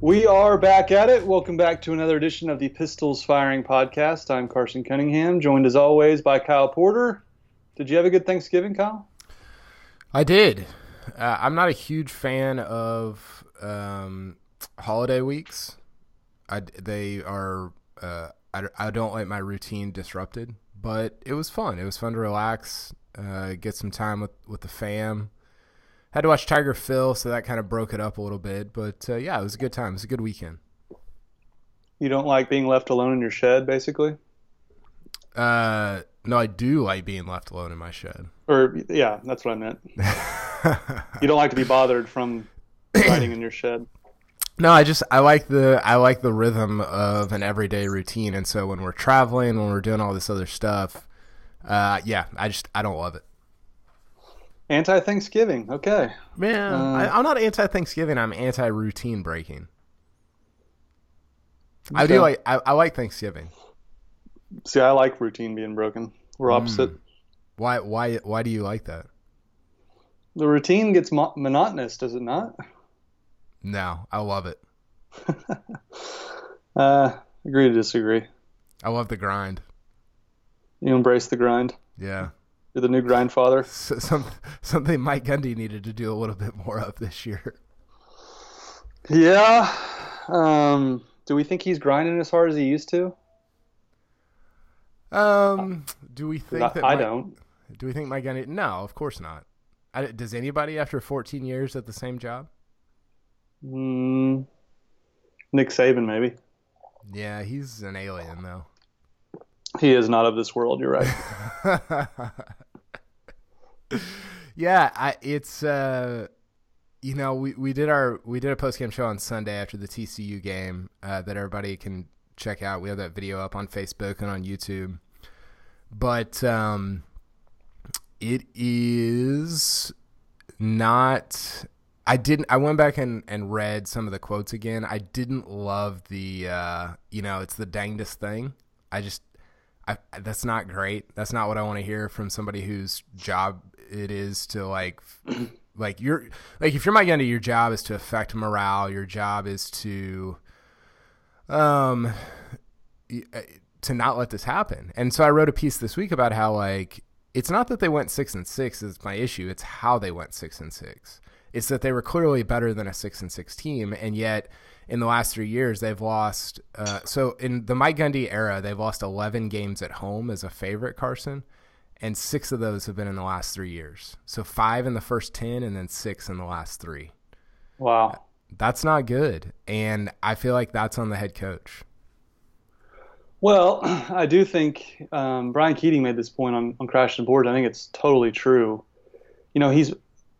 We are back at it. Welcome back to another edition of the Pistols Firing Podcast. I'm Carson Cunningham, joined as always by Kyle Porter. Did you have a good Thanksgiving, Kyle? I did. Uh, I'm not a huge fan of um, holiday weeks. I, they are. Uh, I, I don't like my routine disrupted, but it was fun. It was fun to relax, uh, get some time with, with the fam had to watch Tiger Phil, so that kind of broke it up a little bit. But uh, yeah, it was a good time. It was a good weekend. You don't like being left alone in your shed, basically. Uh, no, I do like being left alone in my shed. Or yeah, that's what I meant. you don't like to be bothered from riding in your shed. No, I just I like the I like the rhythm of an everyday routine, and so when we're traveling, when we're doing all this other stuff, uh, yeah, I just I don't love it. Anti Thanksgiving. Okay. Man, uh, I, am not anti Thanksgiving. I'm anti routine breaking. Okay. I do like I, I, like Thanksgiving. See, I like routine being broken. We're opposite. Mm. Why why why do you like that? The routine gets mo- monotonous, does it not? No, I love it. uh, agree to disagree. I love the grind. You embrace the grind. Yeah. You're the new grandfather. So, some, something Mike Gundy needed to do a little bit more of this year. Yeah. Um, do we think he's grinding as hard as he used to? Um, do we think Not, that I Mike, don't. Do we think Mike Gundy? No, of course not. I, does anybody after 14 years at the same job? Mm, Nick Saban, maybe. Yeah, he's an alien though. He is not of this world. You're right. yeah, I, it's uh, you know we, we did our we did a post game show on Sunday after the TCU game uh, that everybody can check out. We have that video up on Facebook and on YouTube. But um, it is not. I didn't. I went back and, and read some of the quotes again. I didn't love the. Uh, you know, it's the dangest thing. I just I, that's not great. That's not what I want to hear from somebody whose job it is to like, like you're like if you're Mike Gundy, your job is to affect morale. Your job is to, um, uh, to not let this happen. And so I wrote a piece this week about how like it's not that they went six and six is my issue. It's how they went six and six. It's that they were clearly better than a six and six team, and yet in the last three years, they've lost. Uh, so in the Mike Gundy era, they've lost 11 games at home as a favorite, Carson, and six of those have been in the last three years. So five in the first 10, and then six in the last three. Wow. That's not good. And I feel like that's on the head coach. Well, I do think um, Brian Keating made this point on, on Crash and Board. I think it's totally true. You know, he's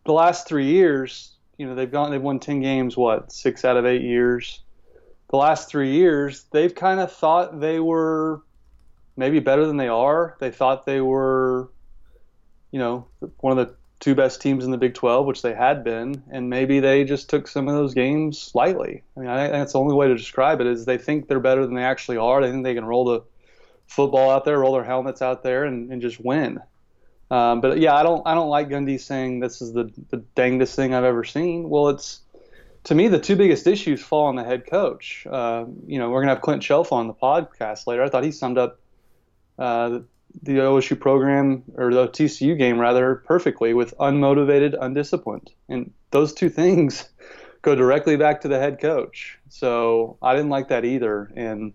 the last three years, you know they've gone they've won 10 games what six out of eight years the last three years they've kind of thought they were maybe better than they are they thought they were you know one of the two best teams in the big 12 which they had been and maybe they just took some of those games lightly i mean i think that's the only way to describe it is they think they're better than they actually are they think they can roll the football out there roll their helmets out there and, and just win um, but yeah, I don't I don't like Gundy saying this is the the dangest thing I've ever seen. Well, it's to me the two biggest issues fall on the head coach. Uh, you know, we're gonna have Clint Chelf on the podcast later. I thought he summed up uh, the OSU program or the TCU game rather perfectly with unmotivated, undisciplined, and those two things go directly back to the head coach. So I didn't like that either, and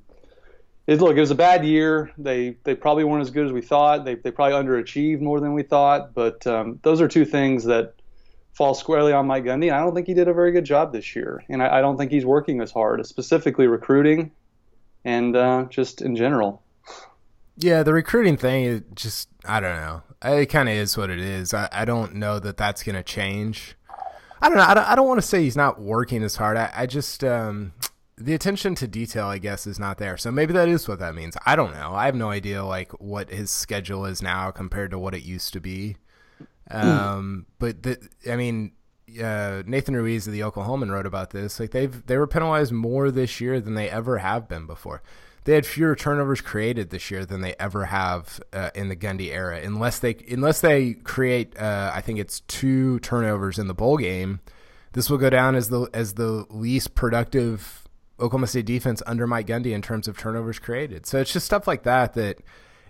it, look, it was a bad year. They they probably weren't as good as we thought. They they probably underachieved more than we thought. But um, those are two things that fall squarely on Mike Gundy. I don't think he did a very good job this year, and I, I don't think he's working as hard, specifically recruiting, and uh, just in general. Yeah, the recruiting thing is just I don't know. It kind of is what it is. I, I don't know that that's going to change. I don't know. I don't, I don't want to say he's not working as hard. I, I just um, the attention to detail, I guess, is not there. So maybe that is what that means. I don't know. I have no idea like what his schedule is now compared to what it used to be. Um, but the, I mean, uh, Nathan Ruiz of the Oklahoman wrote about this. Like they've they were penalized more this year than they ever have been before. They had fewer turnovers created this year than they ever have uh, in the Gundy era, unless they unless they create. Uh, I think it's two turnovers in the bowl game this will go down as the as the least productive Oklahoma State defense under Mike Gundy in terms of turnovers created. So it's just stuff like that that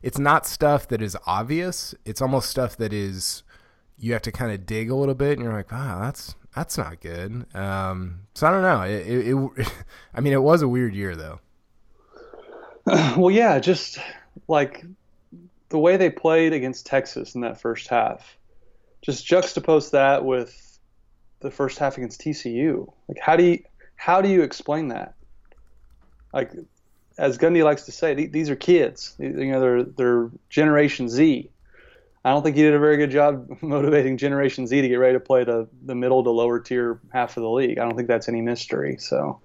it's not stuff that is obvious. It's almost stuff that is you have to kind of dig a little bit, and you're like, wow, that's that's not good. Um, so I don't know. It, it, it, I mean, it was a weird year though. well, yeah, just like the way they played against Texas in that first half. Just juxtapose that with the first half against TCU. Like, how do you how do you explain that? Like, as Gundy likes to say, these are kids. You know, they're they're Generation Z. I don't think he did a very good job motivating Generation Z to get ready to play the the middle to lower tier half of the league. I don't think that's any mystery. So,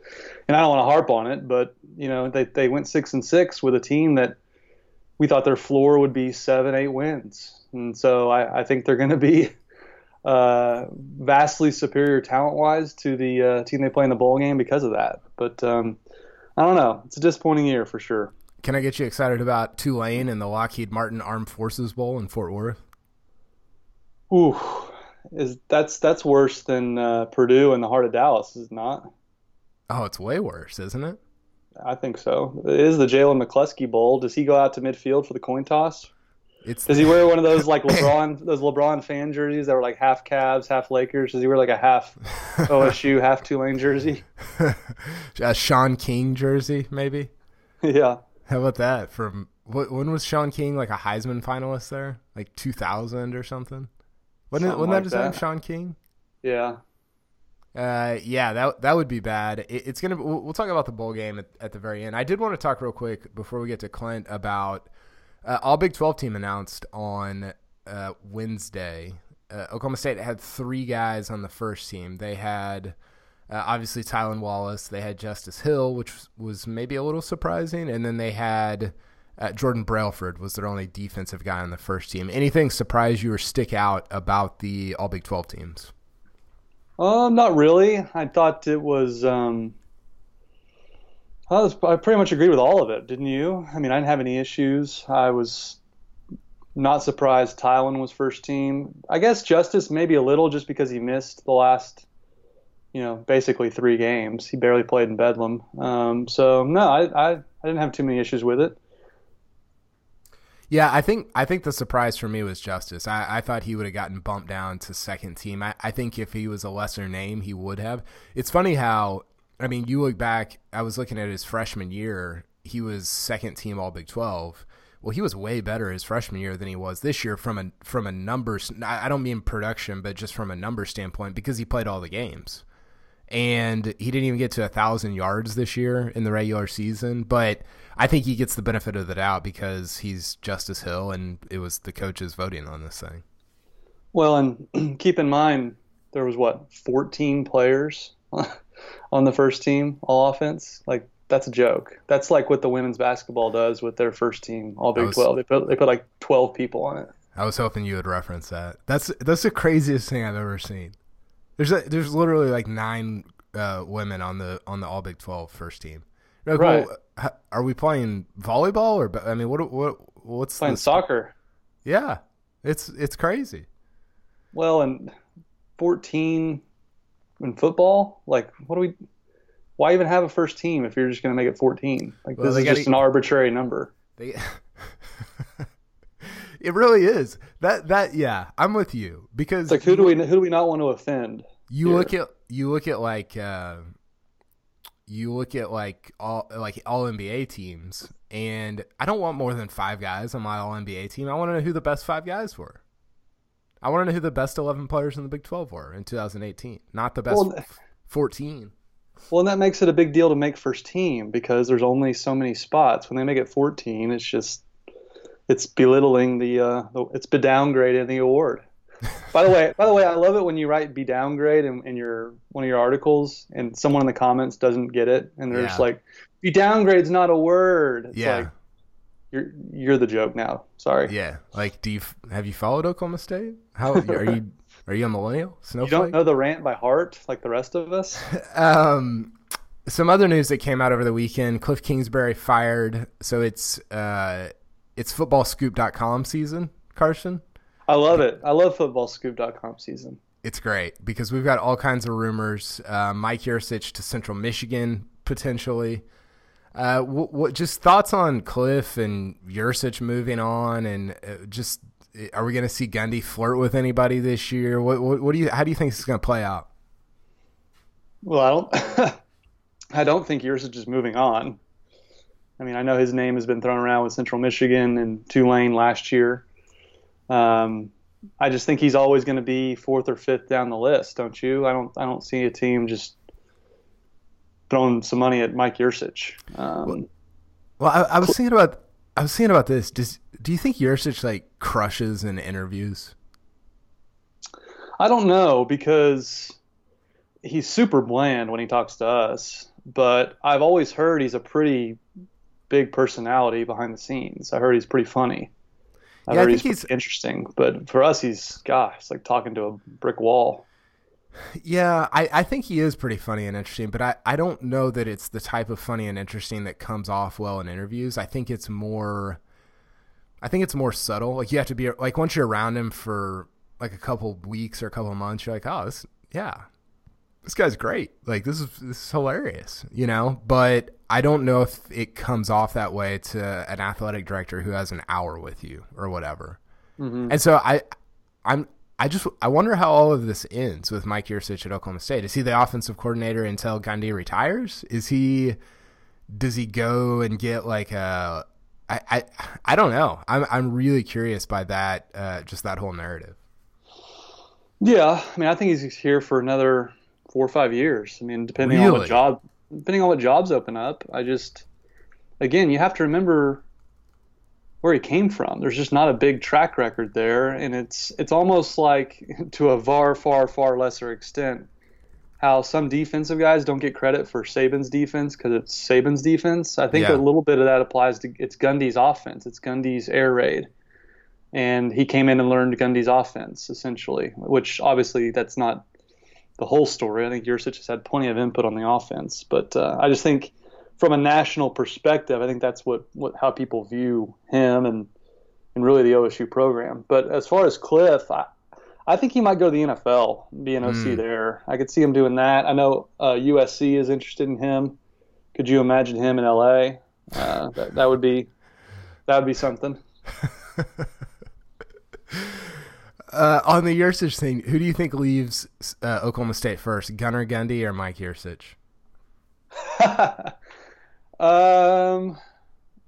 and I don't want to harp on it, but you know, they they went six and six with a team that we thought their floor would be seven, eight wins, and so I, I think they're going to be uh, vastly superior talent wise to the uh, team they play in the bowl game because of that. But um, I don't know. It's a disappointing year for sure. Can I get you excited about Tulane and the Lockheed Martin Armed Forces Bowl in Fort Worth? Ooh, is that's that's worse than uh, Purdue in the heart of Dallas, is it not? Oh, it's way worse, isn't it? I think so. It is the Jalen McCleskey Bowl. Does he go out to midfield for the coin toss? It's Does he wear one of those like LeBron those LeBron fan jerseys that were like half Cavs, half Lakers? Does he wear like a half OSU, half Tulane jersey? a Shaun King jersey, maybe. Yeah. How about that? From when was Shaun King like a Heisman finalist there? Like 2000 or something? Wasn't, something wasn't like that his that. name, Shaun King? Yeah. Uh, yeah, that that would be bad. It, it's gonna. We'll, we'll, talk about the bowl game at, at, the very end. I did want to talk real quick before we get to Clint about uh, all Big Twelve team announced on uh, Wednesday. Uh, Oklahoma State had three guys on the first team. They had uh, obviously Tylan Wallace. They had Justice Hill, which was maybe a little surprising, and then they had uh, Jordan Brailford was their only defensive guy on the first team. Anything surprise you or stick out about the All Big Twelve teams? Uh, not really. I thought it was. Um, I, was, I pretty much agreed with all of it, didn't you? I mean, I didn't have any issues. I was not surprised Tylen was first team. I guess Justice maybe a little just because he missed the last you know, basically three games. He barely played in Bedlam. Um, so no, I, I, I didn't have too many issues with it. Yeah, I think I think the surprise for me was Justice. I, I thought he would have gotten bumped down to second team. I, I think if he was a lesser name, he would have. It's funny how I mean, you look back. I was looking at his freshman year. He was second team All Big Twelve. Well, he was way better his freshman year than he was this year from a from a numbers. I don't mean production, but just from a number standpoint because he played all the games and he didn't even get to a thousand yards this year in the regular season. But I think he gets the benefit of the doubt because he's Justice Hill, and it was the coaches voting on this thing. Well, and keep in mind there was what 14 players on the first team, all offense. Like that's a joke. That's like what the women's basketball does with their first team, all Big was, 12. They put they put like 12 people on it. I was hoping you would reference that. That's that's the craziest thing I've ever seen. There's a, there's literally like nine uh, women on the on the All Big 12 first team. Like, right. Well, are we playing volleyball or I mean what what what's playing soccer? Yeah, it's it's crazy. Well, and 14 in football, like what do we? Why even have a first team if you're just going to make it 14? Like well, this is just an arbitrary number. They, it really is. That that yeah, I'm with you because it's like who do we who do we not want to offend? You here? look at you look at like uh, you look at like all like all NBA teams, and I don't want more than five guys on my all NBA team. I want to know who the best five guys were. I want to know who the best eleven players in the Big Twelve were in 2018, not the best well, 14. Well, and that makes it a big deal to make first team because there's only so many spots. When they make it 14, it's just it's belittling the, uh, the it's be downgraded the award. by the way, by the way, I love it when you write "be downgrade" in, in your one of your articles, and someone in the comments doesn't get it, and they're yeah. just like, "Be downgrade's not a word." It's yeah. Like, you're you're the joke now. Sorry. Yeah. Like, do you have you followed Oklahoma State? How are you? Are you a millennial? Snowflake? You don't know the rant by heart like the rest of us. um, some other news that came out over the weekend: Cliff Kingsbury fired. So it's uh, it's footballscoop.com season, Carson. I love it. I love footballscoop.com season. it's great because we've got all kinds of rumors. Uh, Mike Yurcich to Central Michigan potentially. Uh, what, what, just thoughts on Cliff and Yurcich moving on, and uh, just are we going to see Gundy flirt with anybody this year? What, what, what do you? How do you think this is going to play out? Well, I don't. I don't think Yurcich is moving on. I mean, I know his name has been thrown around with Central Michigan and Tulane last year. Um, I just think he's always going to be fourth or fifth down the list, don't you? I don't. I don't see a team just throwing some money at Mike Yurcich. Um, well, I, I, was thinking about. I was thinking about this. Does do you think Yurcich like crushes in interviews? I don't know because he's super bland when he talks to us, but I've always heard he's a pretty big personality behind the scenes. I heard he's pretty funny. I yeah, heard I he's, he's interesting, but for us, he's gosh, it's like talking to a brick wall. Yeah, I, I think he is pretty funny and interesting, but I, I don't know that it's the type of funny and interesting that comes off well in interviews. I think it's more I think it's more subtle. Like you have to be like once you're around him for like a couple weeks or a couple months, you're like, oh, this yeah, this guy's great. Like this is this is hilarious, you know. But I don't know if it comes off that way to an athletic director who has an hour with you or whatever. Mm-hmm. And so I, I'm I just I wonder how all of this ends with Mike Yurcich at Oklahoma State. Is he the offensive coordinator until Gundy retires? Is he? Does he go and get like a? I I I don't know. I'm I'm really curious by that. Uh, just that whole narrative. Yeah, I mean, I think he's here for another four or five years. I mean, depending really? on what job, depending on what jobs open up. I just, again, you have to remember where he came from. There's just not a big track record there, and it's it's almost like to a far, far, far lesser extent how some defensive guys don't get credit for Saban's defense because it's Saban's defense. I think yeah. a little bit of that applies to it's Gundy's offense. It's Gundy's air raid, and he came in and learned Gundy's offense essentially, which obviously that's not the whole story. I think Yurcich has had plenty of input on the offense, but uh, I just think from a national perspective, I think that's what, what how people view him and and really the OSU program. But as far as Cliff, I, I think he might go to the NFL, be an OC mm. there. I could see him doing that. I know uh, USC is interested in him. Could you imagine him in LA? Uh, that, that would be that would be something. Uh, on the Yurcich thing, who do you think leaves uh, Oklahoma State first, Gunnar Gundy or Mike Yurcich? um,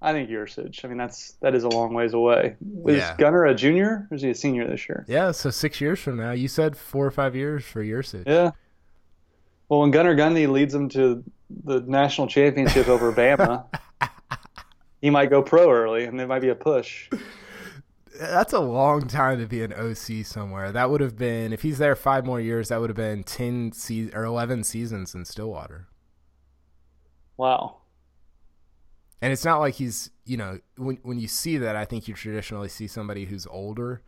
I think Yurcich. I mean, that's that is a long ways away. Is yeah. Gunnar a junior or is he a senior this year? Yeah, so six years from now. You said four or five years for Yurcich. Yeah. Well, when Gunnar Gundy leads them to the national championship over Bama, he might go pro early, and there might be a push that's a long time to be an OC somewhere. That would have been if he's there five more years. That would have been ten se- or eleven seasons in Stillwater. Wow. And it's not like he's you know when when you see that, I think you traditionally see somebody who's older,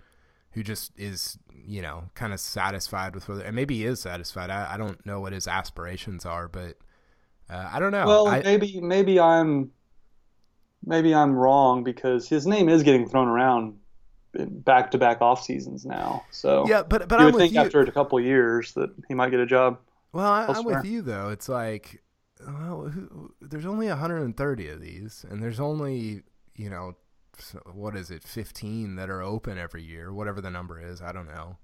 who just is you know kind of satisfied with whether and maybe he is satisfied. I, I don't know what his aspirations are, but uh, I don't know. Well, I, maybe maybe I'm maybe I'm wrong because his name is getting thrown around back to back off seasons now. So yeah, but but you would think you. after a couple years that he might get a job. Well, I, am with you though. It's like, well, who, there's only 130 of these, and there's only you know, what is it, 15 that are open every year, whatever the number is. I don't know.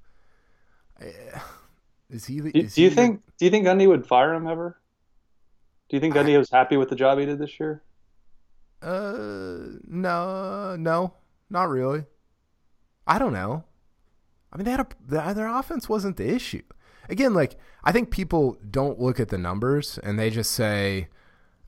Eh, is he? Do, is do you think? Do you think Gundy would fire him ever? Do you think Gundy I, was happy with the job he did this year? Uh, no, no, not really. I don't know. I mean, they had a, their offense wasn't the issue. Again, like I think people don't look at the numbers and they just say,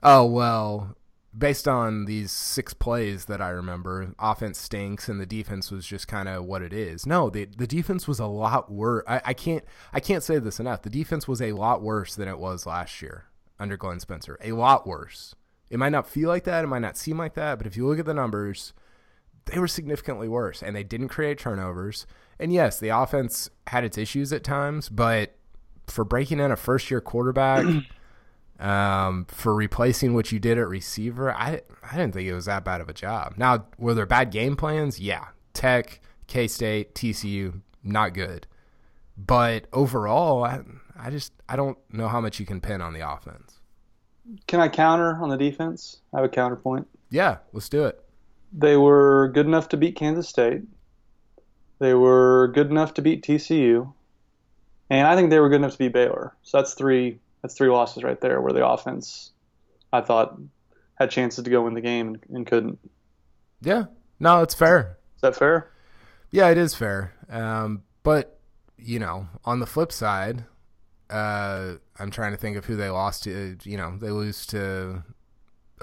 "Oh well, based on these six plays that I remember, offense stinks and the defense was just kind of what it is." No, the the defense was a lot worse. I, I can't I can't say this enough. The defense was a lot worse than it was last year under Glenn Spencer. A lot worse. It might not feel like that. It might not seem like that. But if you look at the numbers, they were significantly worse and they didn't create turnovers. And yes, the offense had its issues at times, but for breaking in a first year quarterback, um, for replacing what you did at receiver, I I didn't think it was that bad of a job. Now, were there bad game plans? Yeah. Tech, K State, TCU, not good. but overall, I, I just I don't know how much you can pin on the offense. Can I counter on the defense? I have a counterpoint. Yeah, let's do it. They were good enough to beat Kansas State. They were good enough to beat TCU, and I think they were good enough to beat Baylor. So that's three. That's three losses right there, where the offense, I thought, had chances to go in the game and, couldn't. Yeah, no, it's fair. Is that fair? Yeah, it is fair. Um, but you know, on the flip side, uh, I'm trying to think of who they lost to. You know, they lose to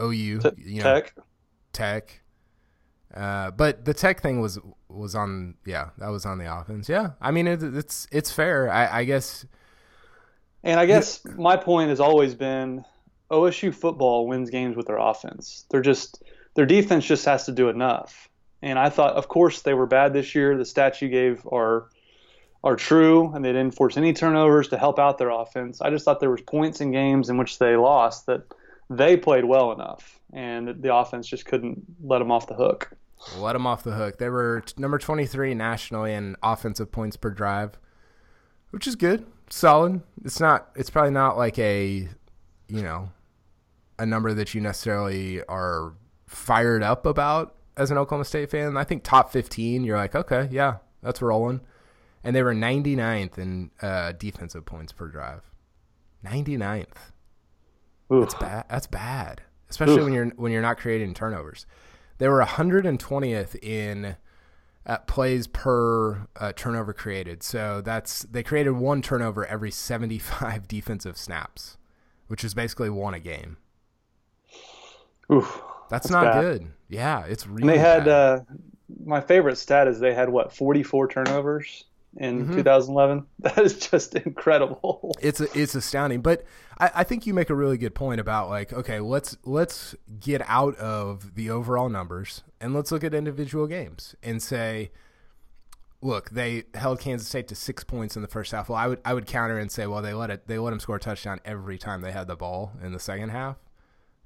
OU. T- you know, Tech. Tech. Uh, but the Tech thing was was on. Yeah, that was on the offense. Yeah, I mean it, it's it's fair. I, I guess. And I guess my point has always been OSU football wins games with their offense. They're just their defense just has to do enough. And I thought, of course, they were bad this year. The stats you gave are are true, and they didn't force any turnovers to help out their offense. I just thought there was points in games in which they lost that they played well enough, and the offense just couldn't let them off the hook. Let them off the hook. They were number 23 nationally in offensive points per drive, which is good, solid. It's not. It's probably not like a, you know, a number that you necessarily are fired up about as an Oklahoma State fan. I think top 15, you're like, okay, yeah, that's rolling and they were 99th in uh, defensive points per drive. 99th. Oof. That's bad. That's bad, especially Oof. when you're when you're not creating turnovers. They were 120th in uh, plays per uh, turnover created. So that's they created one turnover every 75 defensive snaps, which is basically one a game. Oof, that's, that's not bad. good. Yeah, it's really. And they had uh, my favorite stat is they had what 44 turnovers in mm-hmm. 2011. That is just incredible. It's a, it's astounding. But I, I, think you make a really good point about like, okay, let's let's get out of the overall numbers and let's look at individual games and say, look, they held Kansas State to six points in the first half. Well, I would I would counter and say, well, they let it they let them score a touchdown every time they had the ball in the second half.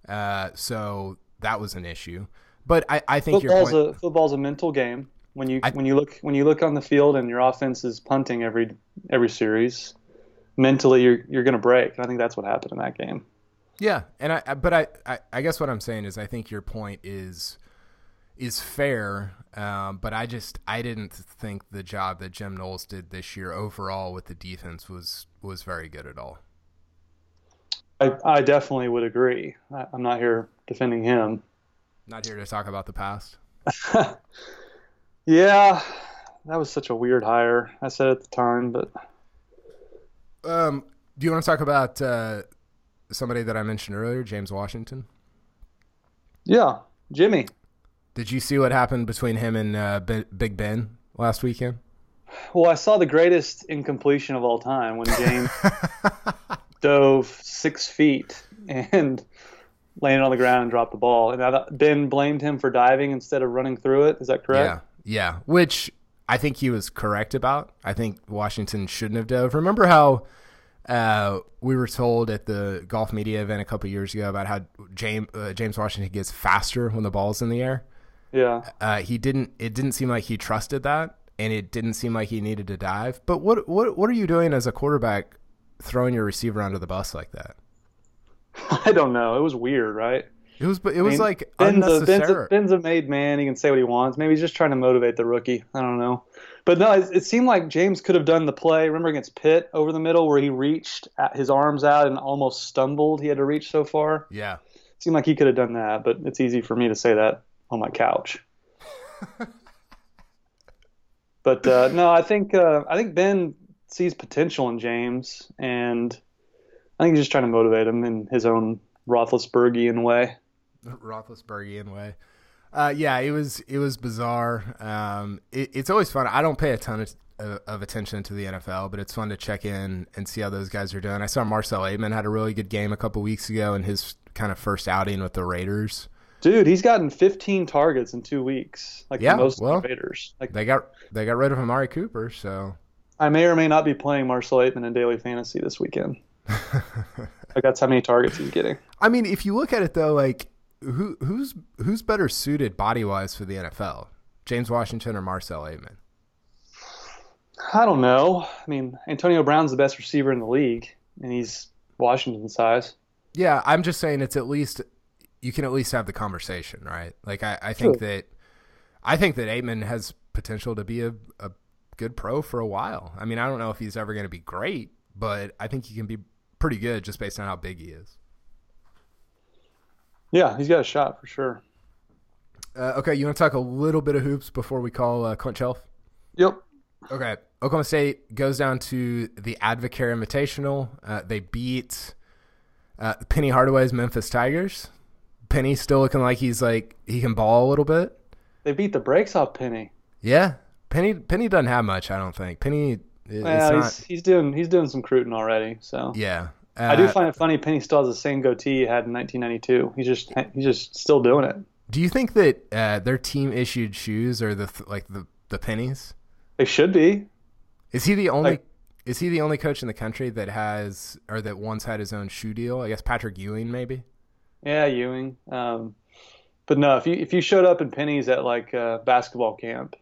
Uh, so that was an issue. But I, I think football's your point, a football's a mental game when you I, when you look when you look on the field and your offense is punting every every series, mentally you're you're going to break. I think that's what happened in that game. Yeah, and I but I, I, I guess what I'm saying is I think your point is is fair, um, but I just I didn't think the job that Jim Knowles did this year overall with the defense was was very good at all. I I definitely would agree. I, I'm not here defending him. Not here to talk about the past. Yeah, that was such a weird hire. I said at the time, but um, do you want to talk about uh, somebody that I mentioned earlier, James Washington? Yeah, Jimmy. Did you see what happened between him and uh, Big Ben last weekend? Well, I saw the greatest incompletion of all time when James dove six feet and landed on the ground and dropped the ball. And Ben blamed him for diving instead of running through it. Is that correct? Yeah. Yeah, which I think he was correct about. I think Washington shouldn't have dove. Remember how uh, we were told at the golf media event a couple years ago about how James uh, James Washington gets faster when the ball's in the air. Yeah, uh, he didn't. It didn't seem like he trusted that, and it didn't seem like he needed to dive. But what what what are you doing as a quarterback, throwing your receiver under the bus like that? I don't know. It was weird, right? It was, it was I mean, like Ben's a, Ben's, a, Ben's a made man. He can say what he wants. Maybe he's just trying to motivate the rookie. I don't know. But no, it, it, seemed like James could have done the play. Remember against Pitt over the middle where he reached his arms out and almost stumbled. He had to reach so far. Yeah. It seemed like he could have done that, but it's easy for me to say that on my couch. but uh, no, I think uh, I think Ben sees potential in James, and I think he's just trying to motivate him in his own Roethlisbergian way. Roethlisbergian way. Uh, yeah, it was it was bizarre. Um, it, it's always fun. I don't pay a ton of, of, attention to the NFL, but it's fun to check in and see how those guys are doing. I saw Marcel Ateman had a really good game a couple weeks ago in his kind of first outing with the Raiders. Dude, he's gotten 15 targets in two weeks, like yeah, most well, the Raiders. Like they got they got rid of Amari Cooper, so I may or may not be playing Marcel Ateman in daily fantasy this weekend. like that's how many targets he's getting. I mean, if you look at it though, like who who's who's better suited body wise for the NFL, James Washington or Marcel Ateman? I don't know. I mean, Antonio Brown's the best receiver in the league, and he's Washington size. Yeah, I'm just saying it's at least you can at least have the conversation, right? Like I, I think sure. that I think that Ateman has potential to be a, a good pro for a while. I mean, I don't know if he's ever going to be great, but I think he can be pretty good just based on how big he is. Yeah, he's got a shot for sure. Uh, okay, you want to talk a little bit of hoops before we call uh, Clint Chelf? Yep. Okay. Oklahoma State goes down to the Advocare Invitational. Uh, they beat uh, Penny Hardaway's Memphis Tigers. Penny still looking like he's like he can ball a little bit. They beat the brakes off Penny. Yeah, Penny Penny doesn't have much. I don't think Penny. Yeah, not... he's, he's doing he's doing some cruting already. So yeah, uh, I do find it funny. Penny still has the same goatee he had in 1992. He's just he's just still doing it. Do you think that uh, their team issued shoes or the like the the pennies? They should be. Is he the only? Like, is he the only coach in the country that has or that once had his own shoe deal? I guess Patrick Ewing, maybe. Yeah, Ewing. Um, but no, if you if you showed up in pennies at like uh, basketball camp,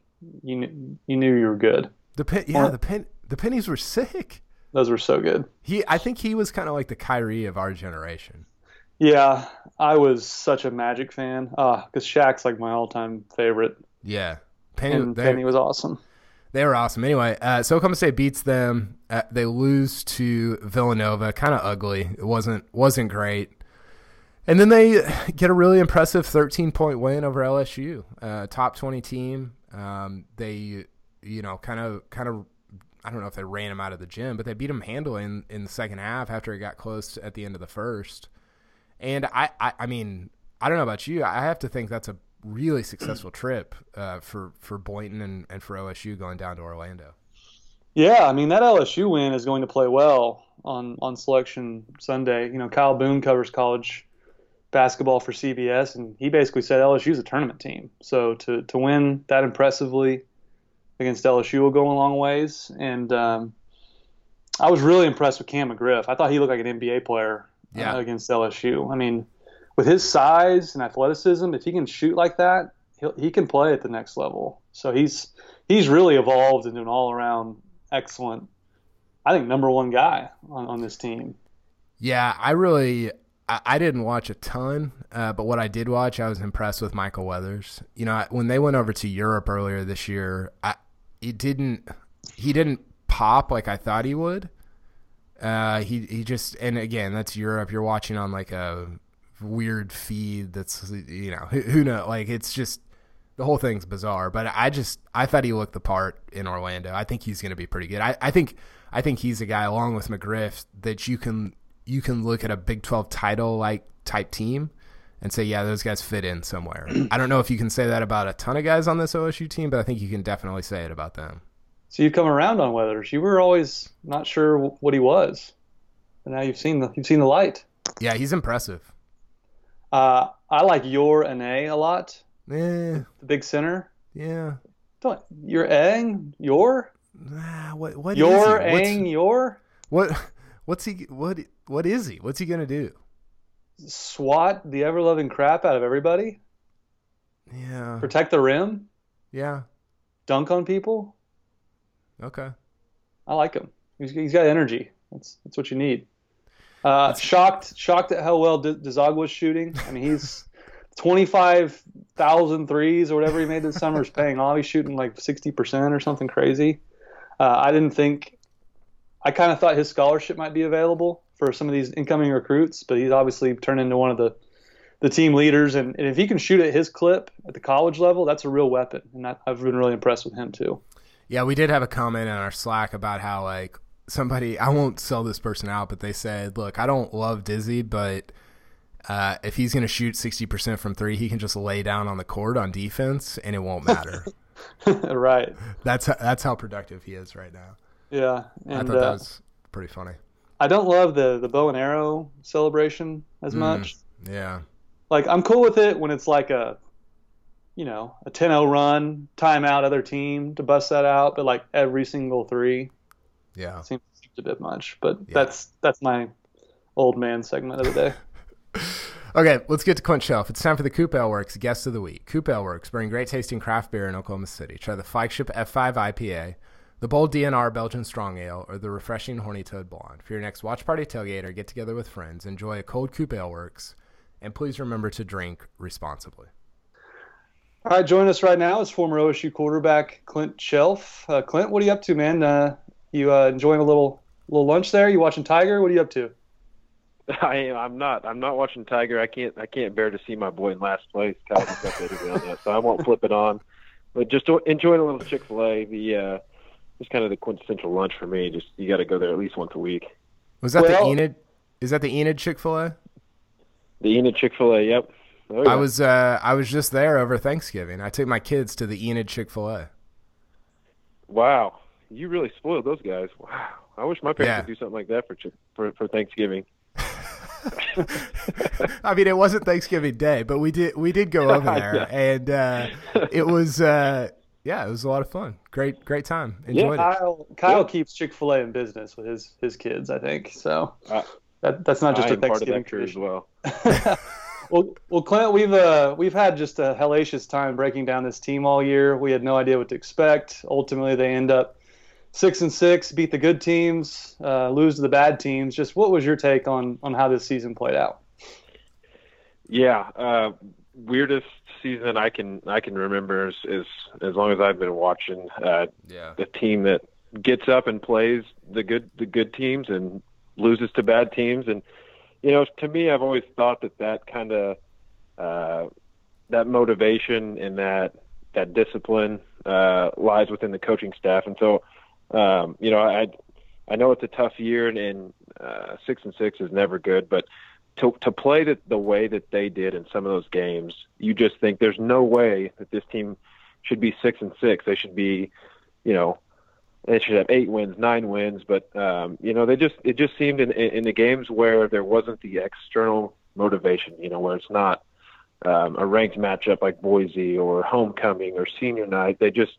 you kn- you knew you were good. The pen, yeah, or, the pen, the pennies were sick. Those were so good. He, I think he was kind of like the Kyrie of our generation. Yeah, I was such a Magic fan. Ah, because Shaq's like my all-time favorite. Yeah, Penny, and Penny was awesome. They were awesome. Anyway, uh, so Oklahoma State beats them. Uh, they lose to Villanova, kind of ugly. It wasn't wasn't great. And then they get a really impressive 13 point win over LSU, uh, top 20 team. Um, they, you know, kind of, kind of, I don't know if they ran him out of the gym, but they beat him handily in, the second half after it got close at the end of the first. And I, I, I mean, I don't know about you. I have to think that's a really successful trip uh, for for Boynton and, and for OSU going down to Orlando. Yeah, I mean that LSU win is going to play well on on Selection Sunday. You know, Kyle Boone covers college basketball for CBS, and he basically said LSU is a tournament team. So to to win that impressively against LSU will go a long ways. And um, I was really impressed with Cam McGriff. I thought he looked like an NBA player yeah. uh, against LSU. I mean, with his size and athleticism, if he can shoot like that, he can play at the next level. So he's he's really evolved into an all around excellent, I think number one guy on, on this team. Yeah, I really I, I didn't watch a ton, uh, but what I did watch, I was impressed with Michael Weathers. You know, when they went over to Europe earlier this year, I it didn't he didn't pop like I thought he would. Uh, he he just and again that's Europe. You're watching on like a weird feed that's you know who, who know like it's just the whole thing's bizarre. But I just I thought he looked the part in Orlando. I think he's going to be pretty good. I, I think I think he's a guy along with McGriff that you can you can look at a Big Twelve title like type team and say, yeah, those guys fit in somewhere. I don't know if you can say that about a ton of guys on this OSU team, but I think you can definitely say it about them. So you've come around on Weathers. You were always not sure what he was, and now you've seen the you've seen the light. Yeah, he's impressive. Uh, I like Yor Anei a lot. Yeah. The big center. Yeah. Don't your Ang your. Nah, what what your Ang your. What what's he what what is he? What's he gonna do? Swat the ever loving crap out of everybody. Yeah. Protect the rim. Yeah. Dunk on people. Okay. I like him. He's, he's got energy. That's that's what you need. Uh, shocked shocked at how well D- was shooting. I mean, he's 25,000 threes or whatever he made this summer is paying off. He's shooting like 60% or something crazy. Uh, I didn't think, I kind of thought his scholarship might be available for some of these incoming recruits, but he's obviously turned into one of the, the team leaders. And, and if he can shoot at his clip at the college level, that's a real weapon. And that, I've been really impressed with him too. Yeah, we did have a comment in our Slack about how like somebody I won't sell this person out, but they said, "Look, I don't love Dizzy, but uh, if he's going to shoot sixty percent from three, he can just lay down on the court on defense, and it won't matter." right. That's that's how productive he is right now. Yeah, and, I thought uh, that was pretty funny. I don't love the the bow and arrow celebration as mm, much. Yeah. Like I'm cool with it when it's like a you know, a 10-0 run, timeout other team to bust that out, but like every single three. Yeah. Seems, seems a bit much, but yeah. that's that's my old man segment of the day. okay, let's get to Clint Chelf. It's time for the Coop Ale Works Guest of the Week. Coop Ale Works bring great tasting craft beer in Oklahoma City. Try the flagship F5 IPA, the bold DNR Belgian Strong Ale, or the refreshing Horny Toad Blonde. For your next watch party tailgate or get together with friends, enjoy a cold Coop Ale Works, and please remember to drink responsibly. All right, joining us right now is former OSU quarterback Clint Chelf. Uh, Clint, what are you up to, man? Uh, you uh, enjoying a little little lunch there? You watching Tiger? What are you up to? I am. I'm not. I'm not watching Tiger. I can't. I can't bear to see my boy in last place. Kyle updated on that, so I won't flip it on. But just enjoying a little Chick Fil A. The just kind of the quintessential lunch for me. Just you got to go there at least once a week. Was that well, the Enid? Is that the Enid Chick Fil A? The Enid Chick Fil A. Yep. Oh, yeah. I was uh, I was just there over Thanksgiving. I took my kids to the Enid Chick Fil A. Wow, you really spoiled those guys. Wow, I wish my parents yeah. could do something like that for for, for Thanksgiving. I mean, it wasn't Thanksgiving Day, but we did we did go over there, and uh, it was uh, yeah, it was a lot of fun. Great great time. Enjoyed yeah, Kyle, it. Kyle yeah. keeps Chick Fil A in business with his his kids, I think. So uh, that that's not just I a Thanksgiving tradition as well. well, well, Clint, we've uh, we've had just a hellacious time breaking down this team all year. We had no idea what to expect. Ultimately, they end up six and six, beat the good teams, uh, lose to the bad teams. Just what was your take on on how this season played out? Yeah, uh, weirdest season I can I can remember is, is as long as I've been watching. Uh, yeah, the team that gets up and plays the good the good teams and loses to bad teams and you know, to me, I've always thought that that kind of uh, that motivation and that that discipline uh, lies within the coaching staff. And so, um, you know, I I know it's a tough year, and, and uh, six and six is never good, but to to play the, the way that they did in some of those games, you just think there's no way that this team should be six and six. They should be, you know, they should have eight wins, nine wins, but um, you know they just it just seemed in in the games where there wasn't the external motivation, you know, where it's not um, a ranked matchup like Boise or homecoming or senior night. They just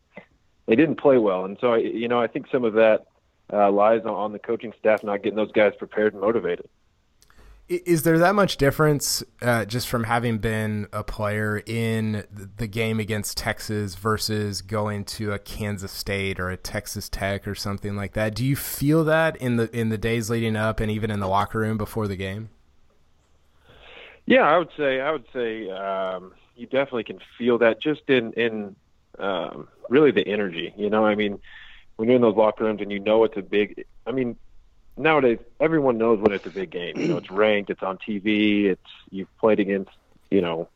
they didn't play well, and so you know I think some of that uh, lies on the coaching staff not getting those guys prepared and motivated. Is there that much difference uh, just from having been a player in the game against Texas versus going to a Kansas State or a Texas Tech or something like that? Do you feel that in the in the days leading up and even in the locker room before the game? Yeah, I would say I would say um, you definitely can feel that just in in um, really the energy. You know, I mean, when you're in those locker rooms and you know it's a big. I mean, nowadays everyone knows when it's a big game. You know, it's ranked, it's on TV, it's you've played against, you know,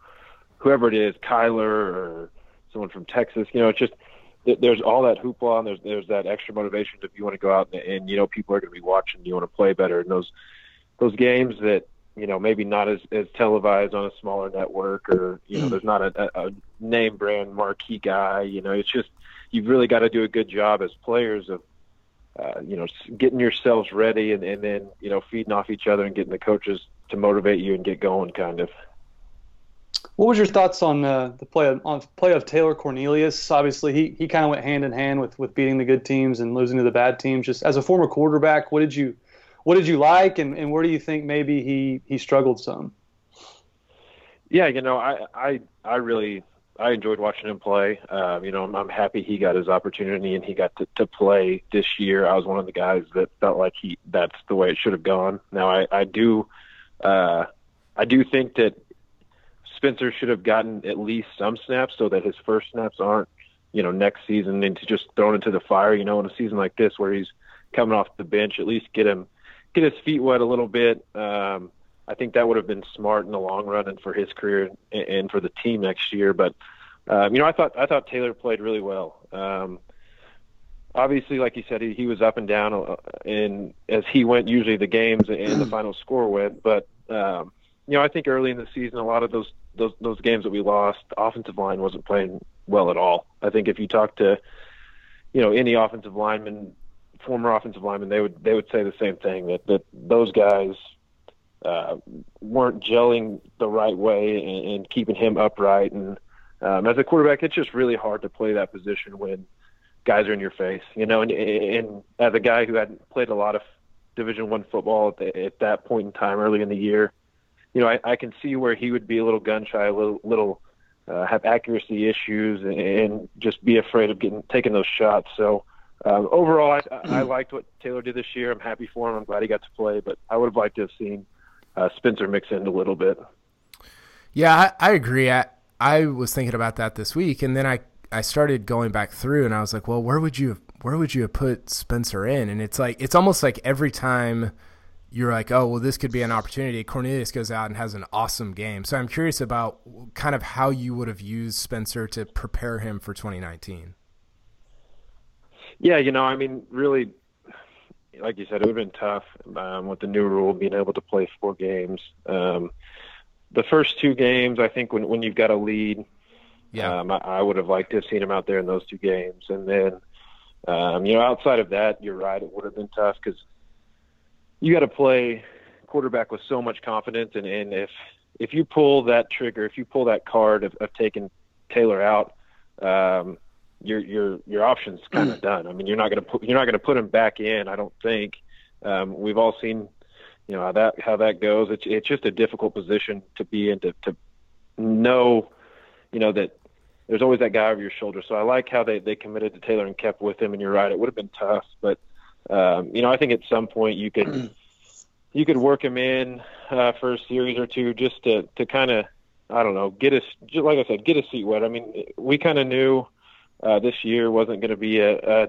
whoever it is, Kyler or someone from Texas. You know, it's just there's all that hoopla and there's there's that extra motivation if you want to go out and, and you know people are going to be watching. You want to play better, and those those games that you know maybe not as as televised on a smaller network or you know there's not a, a name brand marquee guy. You know, it's just you've really got to do a good job as players of uh, you know, getting yourselves ready and, and then, you know, feeding off each other and getting the coaches to motivate you and get going kind of. What was your thoughts on uh, the play of, on play of Taylor Cornelius? Obviously, he, he kind of went hand in hand with, with beating the good teams and losing to the bad teams. Just as a former quarterback, what did you what did you like, and, and where do you think maybe he, he struggled some? Yeah, you know, I I I really I enjoyed watching him play. Um, you know, I'm, I'm happy he got his opportunity and he got to, to play this year. I was one of the guys that felt like he that's the way it should have gone. Now, I, I do, uh, I do think that Spencer should have gotten at least some snaps so that his first snaps aren't, you know, next season into just thrown into the fire. You know, in a season like this where he's coming off the bench, at least get him get his feet wet a little bit. Um, I think that would have been smart in the long run and for his career and for the team next year. But um, you know, I thought I thought Taylor played really well. Um, obviously, like you said, he, he was up and down, uh, and as he went, usually the games and the final score went. But um, you know, I think early in the season, a lot of those those those games that we lost, offensive line wasn't playing well at all. I think if you talk to you know any offensive lineman, former offensive lineman, they would they would say the same thing that that those guys uh, weren't gelling the right way and, and keeping him upright. And um, as a quarterback, it's just really hard to play that position when guys are in your face, you know. And, and as a guy who had played a lot of Division One football at, the, at that point in time, early in the year, you know, I, I can see where he would be a little gun shy, a little, little uh, have accuracy issues, and, and just be afraid of getting taking those shots. So um, overall, I, I liked what Taylor did this year. I'm happy for him. I'm glad he got to play, but I would have liked to have seen uh, Spencer mix in a little bit. Yeah, I, I agree. I, I was thinking about that this week, and then I I started going back through, and I was like, well, where would you have, where would you have put Spencer in? And it's like it's almost like every time you're like, oh, well, this could be an opportunity. Cornelius goes out and has an awesome game. So I'm curious about kind of how you would have used Spencer to prepare him for 2019. Yeah, you know, I mean, really, like you said, it would have been tough um, with the new rule being able to play four games. Um, the first two games, I think, when when you've got a lead, yeah, um, I, I would have liked to have seen him out there in those two games. And then, um, you know, outside of that, you're right, it would have been tough because you got to play quarterback with so much confidence, and and if if you pull that trigger, if you pull that card of, of taking Taylor out, um, your your your option's kind of done. I mean, you're not going to put you're not going to put him back in. I don't think. Um, we've all seen, you know, how that how that goes. It's it's just a difficult position to be in to to know, you know, that there's always that guy over your shoulder. So I like how they they committed to Taylor and kept with him. And you're right, it would have been tough, but um, you know, I think at some point you could you could work him in uh, for a series or two just to to kind of I don't know get us like I said get a seat wet. I mean, we kind of knew uh, this year wasn't going to be a, a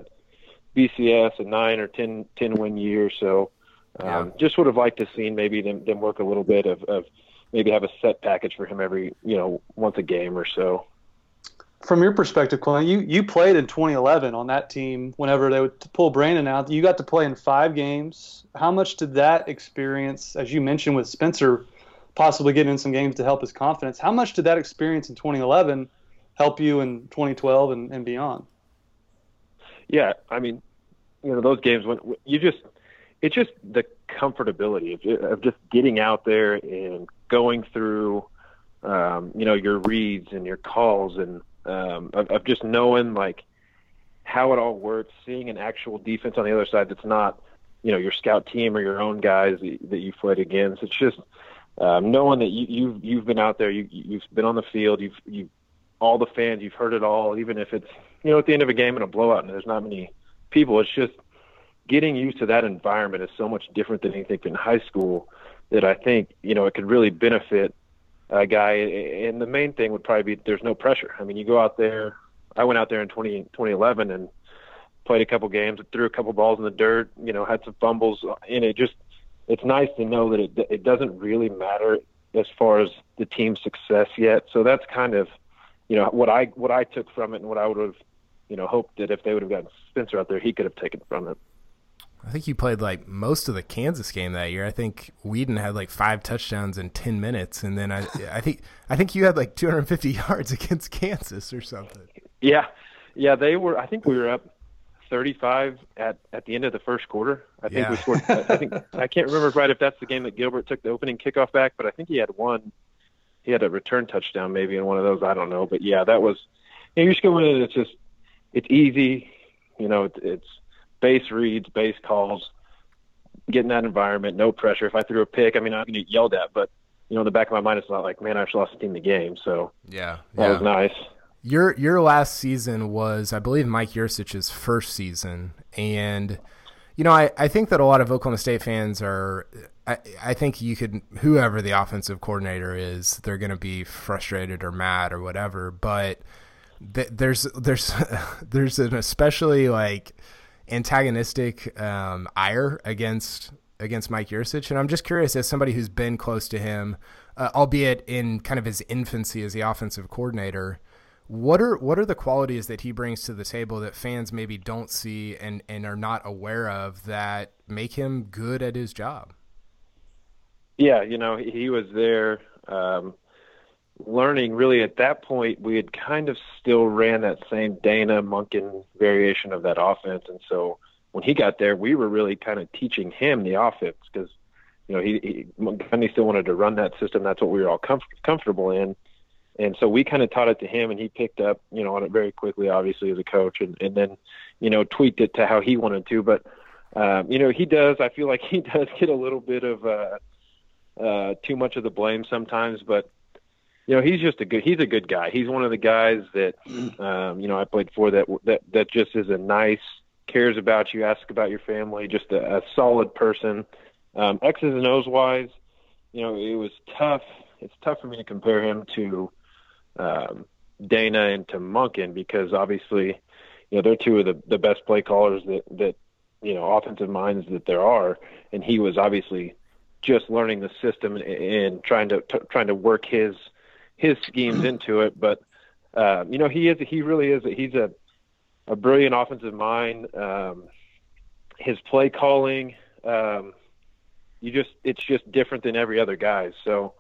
BCS a nine or 10, 10 win year, so um, yeah. just would have liked to seen maybe them, them work a little bit of, of maybe have a set package for him every you know once a game or so from your perspective, Clint, you, you played in 2011 on that team whenever they would pull Brandon out. You got to play in five games. How much did that experience, as you mentioned with Spencer, possibly getting in some games to help his confidence, how much did that experience in 2011 help you in 2012 and, and beyond? Yeah, I mean, you know, those games when you just, it's just the comfortability of, of just getting out there and going through, um, you know, your reads and your calls and, um, of, of just knowing like how it all works, seeing an actual defense on the other side that's not, you know, your scout team or your own guys that, that you played against. It's just um, knowing that you, you've you've been out there, you, you've been on the field, you've you all the fans, you've heard it all, even if it's you know at the end of a game in a blowout and there's not many people. It's just getting used to that environment is so much different than anything in high school that I think you know it could really benefit a guy. And the main thing would probably be there's no pressure. I mean, you go out there. I went out there in 20, 2011 and played a couple games, threw a couple balls in the dirt. You know, had some fumbles, and it just it's nice to know that it it doesn't really matter as far as the team's success yet. So that's kind of you know what I what I took from it and what I would have you know hoped that if they would have gotten Spencer out there, he could have taken from it. I think you played like most of the Kansas game that year. I think Weeden had like five touchdowns in ten minutes, and then I, I think I think you had like 250 yards against Kansas or something. Yeah, yeah, they were. I think we were up 35 at at the end of the first quarter. I think yeah. we scored. I think I can't remember right if that's the game that Gilbert took the opening kickoff back, but I think he had one. He had a return touchdown maybe in one of those. I don't know, but yeah, that was. You, know, you just go in and it's just it's easy. You know, it, it's base reads, base calls, get in that environment, no pressure. If I threw a pick, I mean, I'm going to get yelled at, but you know, in the back of my mind, it's not like, man, I just lost the team the game. So yeah, that yeah. was nice. Your your last season was, I believe, Mike Yurcich's first season, and you know, I, I think that a lot of Oklahoma State fans are. I, I think you could whoever the offensive coordinator is, they're going to be frustrated or mad or whatever. But th- there's there's there's an especially like antagonistic um, ire against against Mike Yurcich, and I'm just curious as somebody who's been close to him, uh, albeit in kind of his infancy as the offensive coordinator. What are what are the qualities that he brings to the table that fans maybe don't see and, and are not aware of that make him good at his job? Yeah, you know, he was there um, learning really at that point we had kind of still ran that same Dana Monken variation of that offense. And so when he got there we were really kind of teaching him the offense because you know he, he Gundy still wanted to run that system. That's what we were all comf- comfortable in and so we kind of taught it to him and he picked up you know on it very quickly obviously as a coach and and then you know tweaked it to how he wanted to but um, you know he does I feel like he does get a little bit of uh uh too much of the blame sometimes but you know, he's just a good. He's a good guy. He's one of the guys that, um, you know, I played for that that that just is a nice cares about you, asks about your family, just a, a solid person. Um, X's and O's wise, you know, it was tough. It's tough for me to compare him to um, Dana and to Monken because obviously, you know, they're two of the, the best play callers that, that, you know, offensive minds that there are. And he was obviously just learning the system and, and trying to, t- trying to work his, his schemes into it. But, uh, you know, he is, he really is, a, he's a, a brilliant offensive mind. Um, his play calling, um, you just, it's just different than every other guy. So,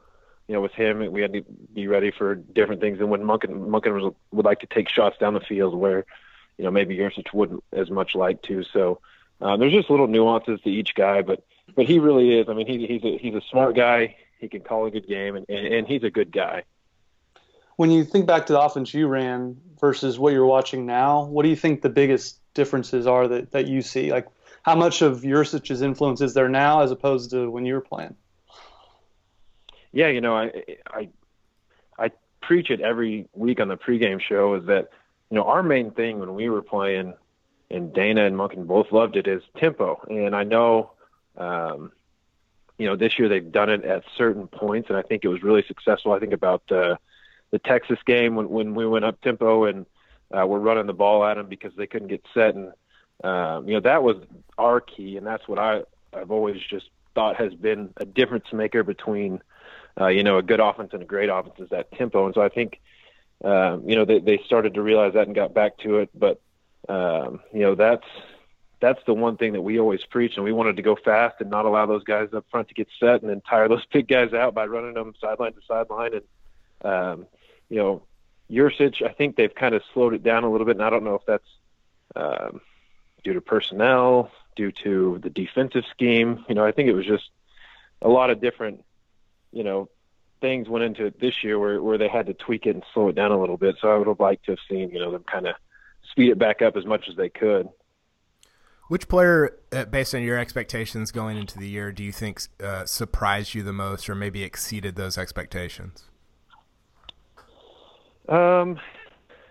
you know, with him, we had to be ready for different things. And when Monken, Monken was, would like to take shots down the field where, you know, maybe Yurcich wouldn't as much like to. So uh, there's just little nuances to each guy, but but he really is. I mean, he, he's a he's a smart guy. He can call a good game, and, and, and he's a good guy. When you think back to the offense you ran versus what you're watching now, what do you think the biggest differences are that, that you see? Like, how much of Yurcich's influence is there now as opposed to when you were playing? Yeah, you know, I I I preach it every week on the pregame show is that you know our main thing when we were playing, and Dana and Monken both loved it is tempo, and I know. Um, you know, this year they've done it at certain points, and I think it was really successful. I think about uh, the Texas game when when we went up tempo and uh, we're running the ball at them because they couldn't get set, and um, you know that was our key, and that's what I I've always just thought has been a difference maker between uh, you know, a good offense and a great offense is that tempo. And so I think, um, you know, they, they started to realize that and got back to it. But, um, you know, that's, that's the one thing that we always preach. And we wanted to go fast and not allow those guys up front to get set and then tire those big guys out by running them sideline to sideline. And, um, you know, Yurcich, I think they've kind of slowed it down a little bit. And I don't know if that's, um, due to personnel, due to the defensive scheme. You know, I think it was just a lot of different you know, things went into it this year where, where they had to tweak it and slow it down a little bit. So I would have liked to have seen, you know, them kind of speed it back up as much as they could. Which player, uh, based on your expectations going into the year, do you think uh, surprised you the most, or maybe exceeded those expectations? Um,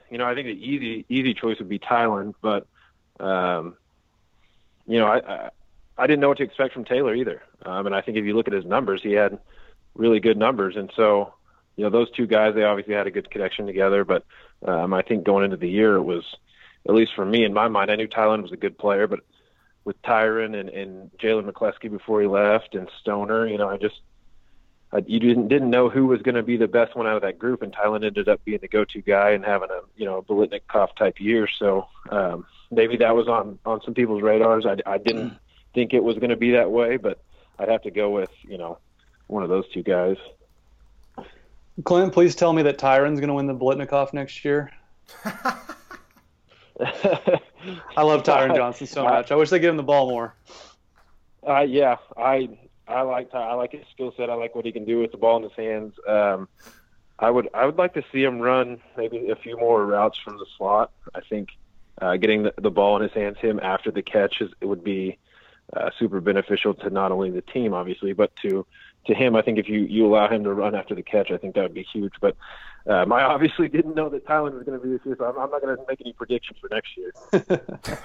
you know, I think the easy easy choice would be Tylan, but um, you know, I, I I didn't know what to expect from Taylor either. Um, and I think if you look at his numbers, he had really good numbers. And so, you know, those two guys, they obviously had a good connection together. But um, I think going into the year, it was, at least for me in my mind, I knew Tylan was a good player, but with Tyron and, and Jalen McCleskey before he left and Stoner, you know, I just, I, you didn't didn't know who was going to be the best one out of that group, and Tylan ended up being the go-to guy and having a you know Biletnikoff type year. So um, maybe that was on on some people's radars. I, I didn't think it was going to be that way, but I'd have to go with you know one of those two guys. Clint, please tell me that Tyron's going to win the Biletnikoff next year. I love Tyron Johnson so much. I wish they give him the ball more. Uh, yeah, I I like Ty. I like his skill set. I like what he can do with the ball in his hands. Um, I would I would like to see him run maybe a few more routes from the slot. I think uh, getting the, the ball in his hands, him after the catch, is, it would be uh, super beneficial to not only the team, obviously, but to to him, I think if you you allow him to run after the catch, I think that would be huge. But um, I obviously didn't know that Tylan was going to be this year, so I'm, I'm not going to make any predictions for next year.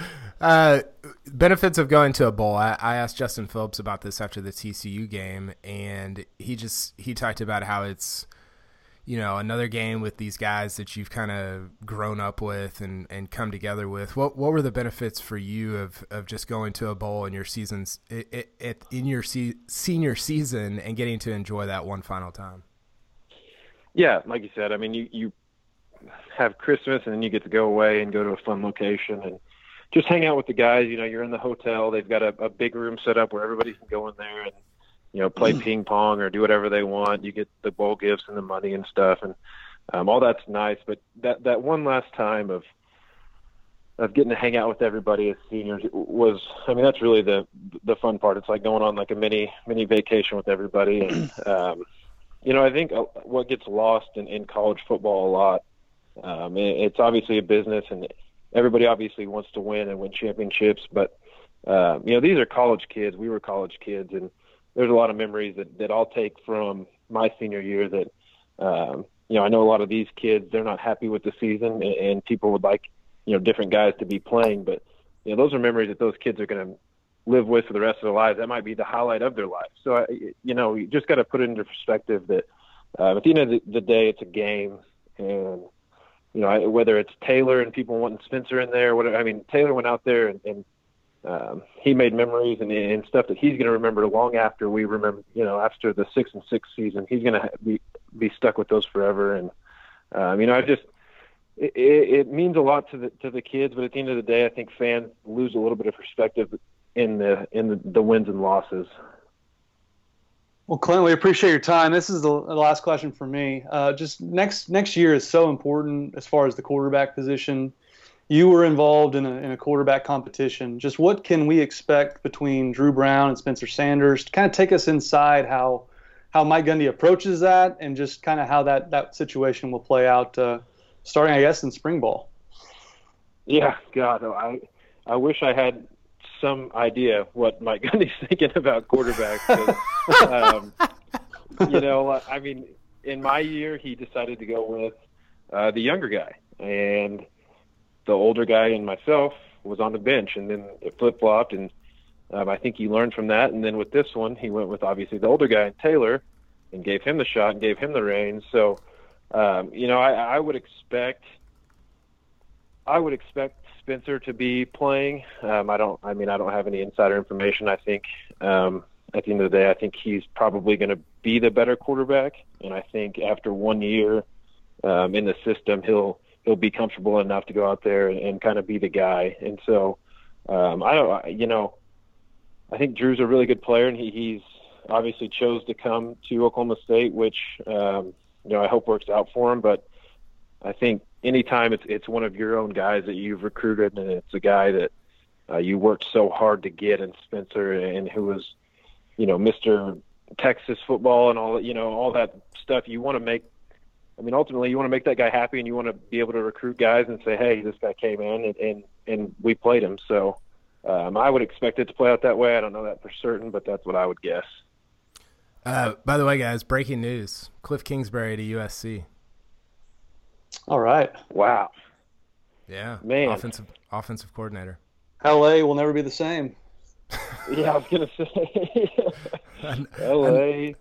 uh, benefits of going to a bowl. I, I asked Justin Phillips about this after the TCU game, and he just he talked about how it's you know another game with these guys that you've kind of grown up with and, and come together with what what were the benefits for you of, of just going to a bowl in your seasons it, it, in your se- senior season and getting to enjoy that one final time? Yeah like you said i mean you you have christmas and then you get to go away and go to a fun location and just hang out with the guys. You know you're in the hotel. They've got a, a big room set up where everybody can go in there and you know, play ping pong or do whatever they want. You get the bowl gifts and the money and stuff, and um, all that's nice. But that that one last time of of getting to hang out with everybody as seniors was, I mean, that's really the the fun part. It's like going on like a mini mini vacation with everybody, and um, you know, I think uh, what gets lost in, in college football a lot. Um, it's obviously a business, and everybody obviously wants to win and win championships, but um, you know, these are college kids. We were college kids, and there's a lot of memories that, that I'll take from my senior year that, um, you know, I know a lot of these kids, they're not happy with the season and, and people would like, you know, different guys to be playing, but you know, those are memories that those kids are going to live with for the rest of their lives. That might be the highlight of their life. So, I, you know, you just got to put it into perspective that uh, at the end of the, the day, it's a game, and you know, I, whether it's Taylor and people wanting Spencer in there, whatever. I mean, Taylor went out there and, and um, he made memories and, and stuff that he's going to remember long after we remember. You know, after the six and six season, he's going to be be stuck with those forever. And um, you know, I just it, it means a lot to the to the kids, but at the end of the day, I think fans lose a little bit of perspective in the in the, the wins and losses. Well, Clint, we appreciate your time. This is the, last question for me. Uh, just next next year is so important as far as the quarterback position. You were involved in a, in a quarterback competition. Just what can we expect between Drew Brown and Spencer Sanders to kind of take us inside how how Mike Gundy approaches that and just kind of how that that situation will play out uh, starting, I guess, in spring ball. Yeah, God, I I wish I had some idea what Mike Gundy's thinking about quarterbacks. um, you know, I mean, in my year, he decided to go with uh, the younger guy, and the older guy and myself was on the bench, and then it flip flopped, and um, I think he learned from that. And then with this one, he went with obviously the older guy Taylor, and gave him the shot and gave him the reins. So, um, you know, I, I would expect, I would expect Spencer to be playing. Um, I don't. I mean, I don't have any insider information. I think um, at the end of the day, I think he's probably going to be the better quarterback, and I think after one year um, in the system, he'll he'll be comfortable enough to go out there and, and kind of be the guy. And so, um, I don't. You know, I think Drew's a really good player, and he, he's obviously chose to come to Oklahoma State, which um, you know I hope works out for him. But I think anytime it's it's one of your own guys that you've recruited and it's a guy that uh, you worked so hard to get and Spencer and who was you know Mr. Texas football and all you know all that stuff you want to make I mean ultimately you want to make that guy happy and you want to be able to recruit guys and say hey this guy came in and and, and we played him so um, I would expect it to play out that way I don't know that for certain but that's what I would guess uh, by the way guys breaking news Cliff Kingsbury to USC all right. Wow. Yeah. Man. Offensive offensive coordinator. LA will never be the same. yeah, I was gonna say LA.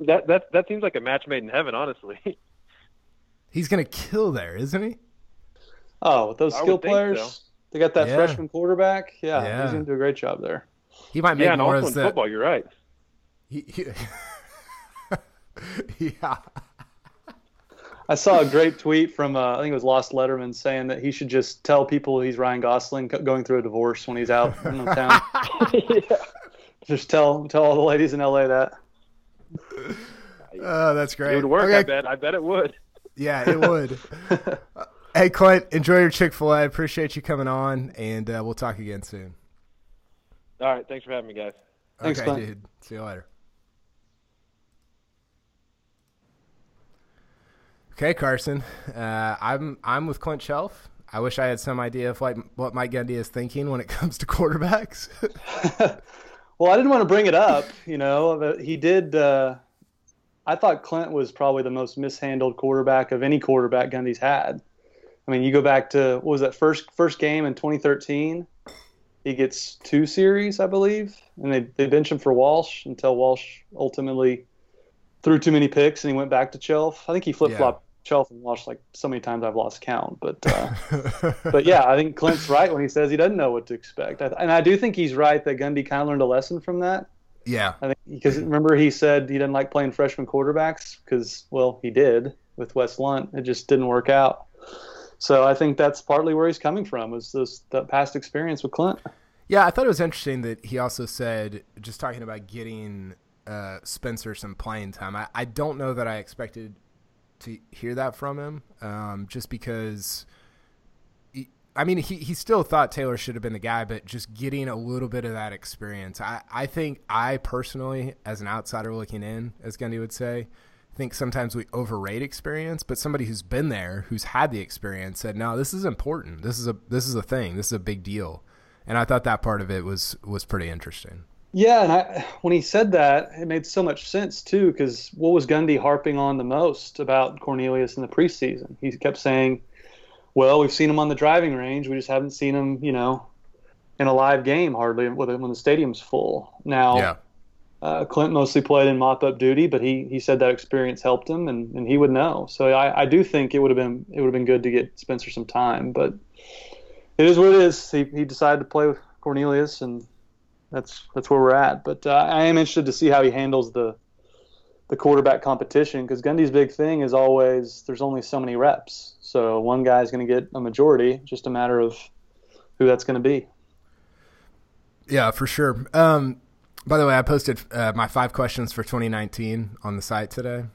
That that that seems like a match made in heaven, honestly. He's gonna kill there, isn't he? Oh, with those skill players, so. they got that yeah. freshman quarterback. Yeah, yeah, he's gonna do a great job there. He might make yeah, more and also football. You're right. He, he yeah. I saw a great tweet from uh, I think it was Lost Lettermen saying that he should just tell people he's Ryan Gosling going through a divorce when he's out in the town. yeah. Just tell tell all the ladies in LA that. Oh, that's great. It would work. Okay. I bet. I bet it would. Yeah, it would. hey, Clint, enjoy your Chick Fil A. Appreciate you coming on, and uh, we'll talk again soon. All right. Thanks for having me, guys. Thanks, okay, Clint. dude. See you later. Okay, Carson. Uh, I'm I'm with Clint Chelf. I wish I had some idea of what what Mike Gundy is thinking when it comes to quarterbacks. well, I didn't want to bring it up, you know, but he did. Uh, I thought Clint was probably the most mishandled quarterback of any quarterback Gundy's had. I mean, you go back to what was that first first game in 2013? He gets two series, I believe, and they they bench him for Walsh until Walsh ultimately threw too many picks and he went back to Chelf. I think he flip flopped Chelf and Walsh like so many times I've lost count. But uh, but yeah, I think Clint's right when he says he doesn't know what to expect, I, and I do think he's right that Gundy kind of learned a lesson from that. Yeah, I think because remember he said he didn't like playing freshman quarterbacks because well he did with Wes Lunt, it just didn't work out. So I think that's partly where he's coming from was this that past experience with Clint. Yeah, I thought it was interesting that he also said just talking about getting uh, Spencer some playing time. I, I don't know that I expected to hear that from him, um, just because. I mean, he, he still thought Taylor should have been the guy, but just getting a little bit of that experience. I, I think I personally, as an outsider looking in, as Gundy would say, think sometimes we overrate experience, but somebody who's been there, who's had the experience, said, "No, this is important. This is a this is a thing. This is a big deal." And I thought that part of it was was pretty interesting. Yeah, and I, when he said that, it made so much sense too. Because what was Gundy harping on the most about Cornelius in the preseason? He kept saying, "Well, we've seen him on the driving range. We just haven't seen him, you know, in a live game hardly when the stadium's full. Now, Yeah. uh, Clint mostly played in mop-up duty, but he he said that experience helped him, and, and he would know. So I, I do think it would have been it would have been good to get Spencer some time, but it is what it is. He, he decided to play with Cornelius, and that's that's where we're at. But uh, I am interested to see how he handles the the quarterback competition because Gundy's big thing is always there's only so many reps, so one guy is going to get a majority. Just a matter of who that's going to be. Yeah, for sure. Um, by the way, I posted uh, my five questions for 2019 on the site today.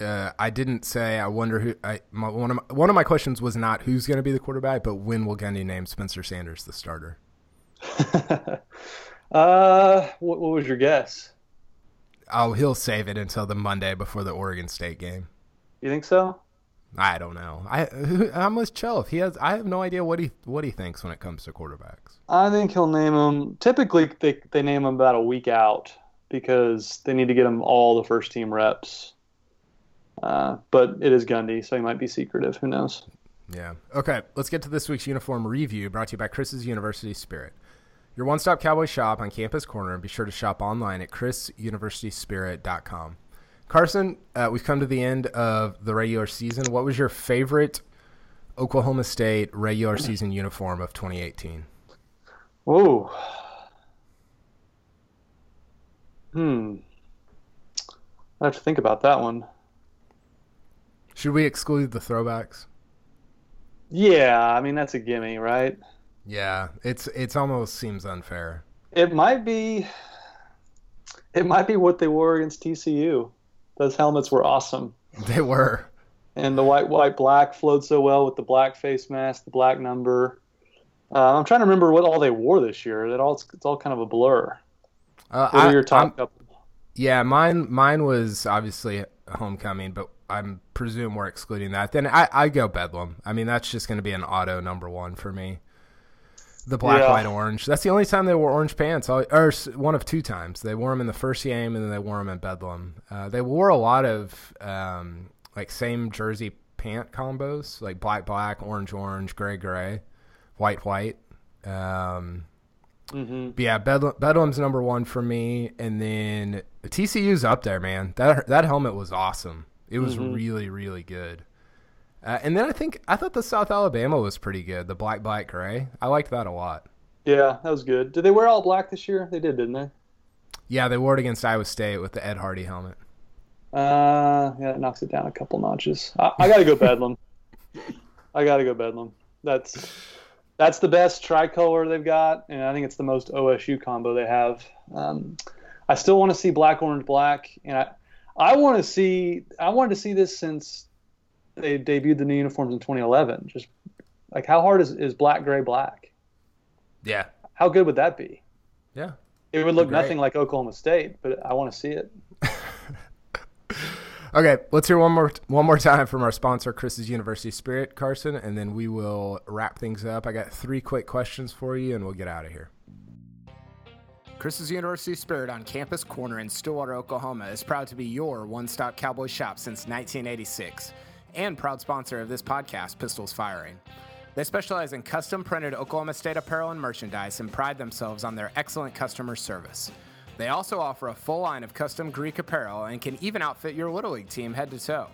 Uh, I didn't say I wonder who. I my, one of my, one of my questions was not who's going to be the quarterback, but when will Gundy name Spencer Sanders the starter? uh, what, what was your guess? Oh, he'll save it until the Monday before the Oregon State game. You think so? I don't know. I I'm with Chelf. He has. I have no idea what he what he thinks when it comes to quarterbacks. I think he'll name them. Typically, they they name them about a week out because they need to get them all the first team reps. Uh, but it is Gundy, so he might be secretive. Who knows? Yeah. Okay. Let's get to this week's uniform review brought to you by Chris's University Spirit. Your one stop cowboy shop on Campus Corner, and be sure to shop online at chrisuniversityspirit.com. Carson, uh, we've come to the end of the regular season. What was your favorite Oklahoma State regular season uniform of 2018? Whoa. Hmm. I have to think about that one. Should we exclude the throwbacks? Yeah, I mean that's a gimme, right? Yeah, it's it's almost seems unfair. It might be. It might be what they wore against TCU. Those helmets were awesome, They were. and the white, white, black flowed so well with the black face mask, the black number. Uh, I'm trying to remember what all they wore this year. It all it's all kind of a blur. Uh, What I- your top I'm- couple? Yeah, mine mine was obviously homecoming, but I'm presume we're excluding that. Then I, I go Bedlam. I mean, that's just going to be an auto number one for me. The black, Yeah. white, orange. That's the only time they wore orange pants, or one of two times. They wore them in the first game, and then they wore them in Bedlam. Uh, they wore a lot of um, like same jersey pant combos, like black, black, orange, orange, gray, gray, white, white. Um, hmm but yeah, Bedlam, Bedlam's number one for me, and then TCU's up there, man. That that helmet was awesome. It was Mhm. really really good. Uh, and then I think I thought the South Alabama was pretty good. The black black gray, I liked that a lot. Yeah, that was good. Did they wear all black this year? They did, didn't they? Yeah, they wore it against Iowa State with the Ed Hardy helmet. Uh, yeah, it knocks it down a couple notches. I, I got to go Bedlam. I got to go Bedlam. That's that's the best tricolor they've got, and I think it's the most OSU combo they have. Um, I still want to see black, orange, black, and I I want to see I wanted to see this since they debuted the new uniforms in 2011. Just like how hard is, is black, gray, black? Yeah, How good would that be? yeah. It would look nothing like Oklahoma State, but I want to see it. Okay, let's hear one more one more time from our sponsor, Chris's University Spirit, Carson, and then we will wrap things up. I got three quick questions for you, and we'll get out of here. Chris's University Spirit on Campus Corner in Stillwater, Oklahoma, is proud to be your one-stop cowboy shop since 1986, and proud sponsor of this podcast, Pistols Firing. They specialize in custom printed Oklahoma State apparel and merchandise and pride themselves on their excellent customer service. They also offer a full line of custom Greek apparel and can even outfit your Little League team head to toe.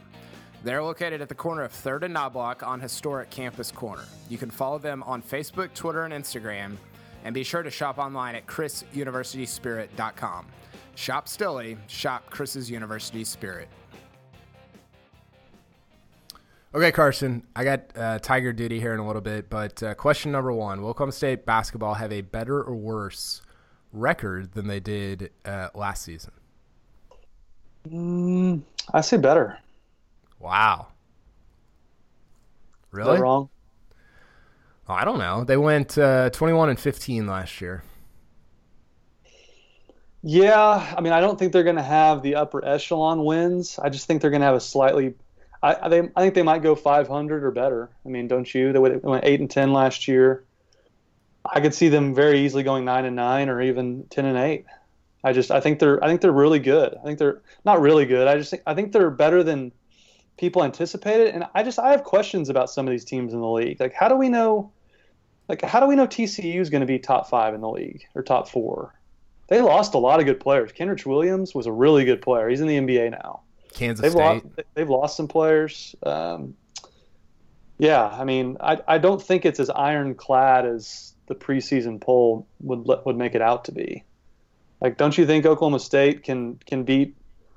They're located at the corner of 3rd and Knoblock on historic Campus Corner. You can follow them on Facebook, Twitter, and Instagram, and be sure to shop online at chrisuniversityspirit.com. Shop Stilly, shop Chris's University Spirit. Okay, Carson, I got uh, Tiger duty here in a little bit, but uh, question number one Will Oklahoma State basketball have a better or worse record than they did uh, last season? Mm, I say better. Wow. Is Really? that wrong? Oh, I don't know. They went uh, 21 and 15 last year. Yeah, I mean, I don't think they're going to have the upper echelon wins. I just think they're going to have a slightly. I, they, I think they might go 500 or better. I mean, don't you? They went eight and 10 last year. I could see them very easily going nine and nine or even 10 and eight. I just I think they're I think they're really good. I think they're not really good. I just think I think they're better than people anticipated. And I just I have questions about some of these teams in the league. Like, how do we know? like how do we know TCU is going to be top five in the league or top four? They lost a lot of good players. Kenrich Williams was a really good player. He's in the NBA now. Kansas they've State. Lost, they've lost some players. Um, yeah, I mean, I, I don't think it's as ironclad as the preseason poll would would make it out to be. Like, don't you think Oklahoma State can can beat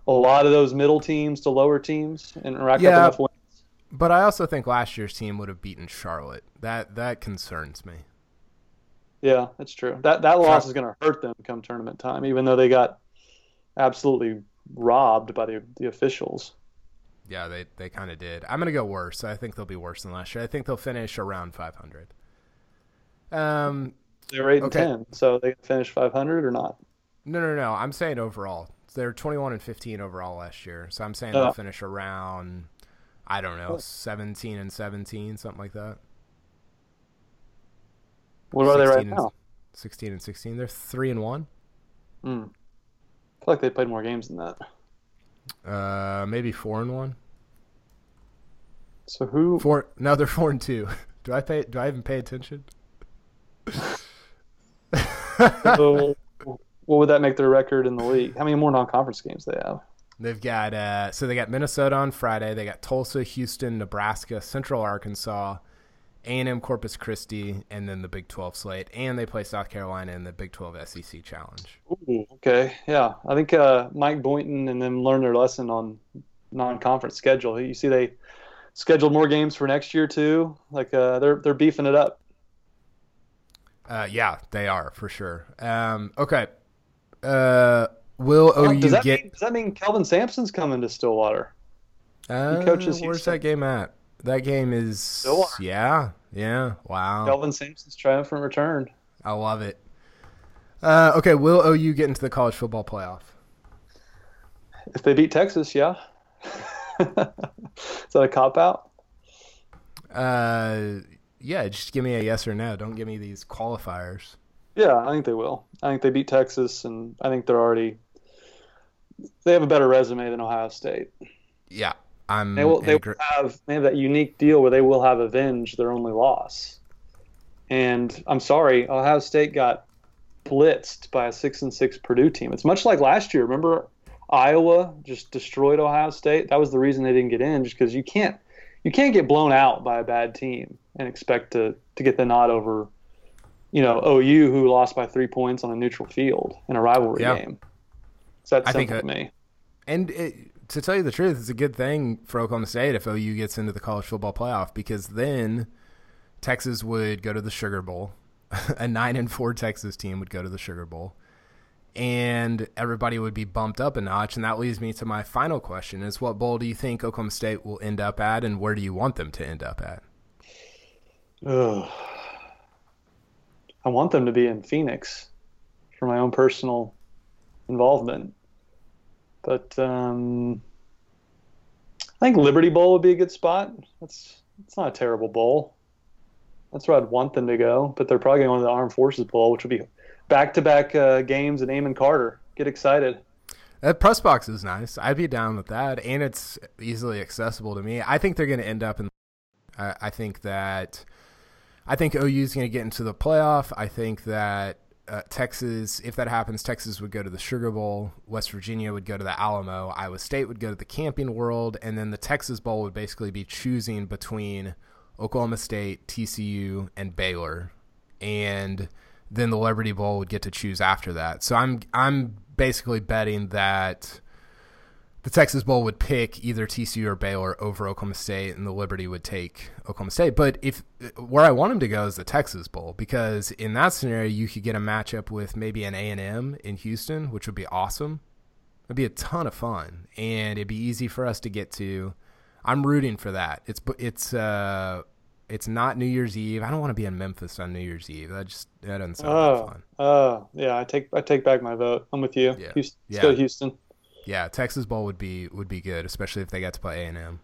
a lot of those middle teams to lower teams and rack Yeah. up enough wins? But I also think last year's team would have beaten Charlotte. That that concerns me. Yeah, that's true. That that loss Sure. is going to hurt them come tournament time, even though they got absolutely robbed by the the officials. Yeah, they they kind of did. I'm gonna go worse. I think they'll be worse than last year. I think they'll finish around 500. Um, They were eight Okay. and ten, so they finished 500 or not? no, no, no. I'm saying overall. They're 21 and 15 overall last year. So I'm saying Oh. they'll finish around, I don't know, 17 and 17, something like that. What are they right 16 and- now? 16 and 16. They're three and one. Hmm. I feel like they played more games than that. Uh, maybe four and one. So who? Four. No, they're four and two. Do I pay? Do I even pay attention? so what would that make their record in the league? How many more non-conference games they have? They've got uh, so they got Minnesota on Friday. They got Tulsa, Houston, Nebraska, Central Arkansas, A and M, Corpus Christi, and then the Big Twelve slate. And they play South Carolina in the Big Twelve SEC Challenge. Ooh, okay, yeah. I think uh, Mike Boynton and them learned their lesson on non-conference schedule. You see, they scheduled more games for next year too. Like uh, they're they're beefing it up. Uh, yeah, they are for sure. Um, okay. Uh, will Now, OU does that get? mean, does that mean Kelvin Sampson's coming to Stillwater? Uh, coaches where's Houston. that game at? That game is yeah, yeah. Wow, Kelvin Sampson's triumphant return. I love it. Uh, okay, will OU get into the college football playoff? If they beat Texas, yeah. Is that a cop out? Uh, yeah, just give me a yes or no. Don't give me these qualifiers. Yeah, I think they will. I think they beat Texas, and I think they're already they have a better resume than Ohio State. Yeah, I'm. They will. They will have. They have that unique deal where they will have avenged their only loss. And I'm sorry, Ohio State got blitzed by a six and six Purdue team. It's much like last year. Remember, Iowa just destroyed Ohio State. That was the reason they didn't get in, just because you can't you can't get blown out by a bad team and expect to to get the nod over, you know, OU who lost by three points on a neutral field in a rivalry Yeah. game. It's that I think that- to me. And it, to tell you the truth, it's a good thing for Oklahoma State if OU gets into the college football playoff because then Texas would go to the Sugar Bowl. a nine and four Texas team would go to the Sugar Bowl, and everybody would be bumped up a notch. And that leads me to my final question: Is what bowl do you think Oklahoma State will end up at, and where do you want them to end up at? Ugh. I want them to be in Phoenix for my own personal involvement. But um, I think Liberty Bowl would be a good spot. That's it's not a terrible bowl. That's where I'd want them to go. But they're probably going to the Armed Forces Bowl, which would be back-to-back uh, games And Amon Carter. Get excited. That press box is nice. I'd be down with that, and it's easily accessible to me. I think they're going to end up in. I, I think that. I think OU is going to get into the playoff. I think that uh, Texas, if that happens, Texas would go to the Sugar Bowl. West Virginia would go to the Alamo. Iowa State would go to the Camping World, and then the Texas Bowl would basically be choosing between Oklahoma State, TCU, and Baylor, and then the Liberty Bowl would get to choose after that. So I'm I'm basically betting that the Texas Bowl would pick either TCU or Baylor over Oklahoma State, and the Liberty would take Oklahoma State. But if where I want them to go is the Texas Bowl, because in that scenario you could get a matchup with maybe an A and M in Houston, which would be awesome. It'd be a ton of fun, and it'd be easy for us to get to. I'm rooting for that. It's it's uh it's not New Year's Eve. I don't want to be in Memphis on New Year's Eve. That just that doesn't sound Oh, fun. oh, yeah. I take I take back my vote. I'm with you. Yeah. Houston, let's Yeah. go Houston. Yeah, Texas Bowl would be would be good, especially if they got to play A and M.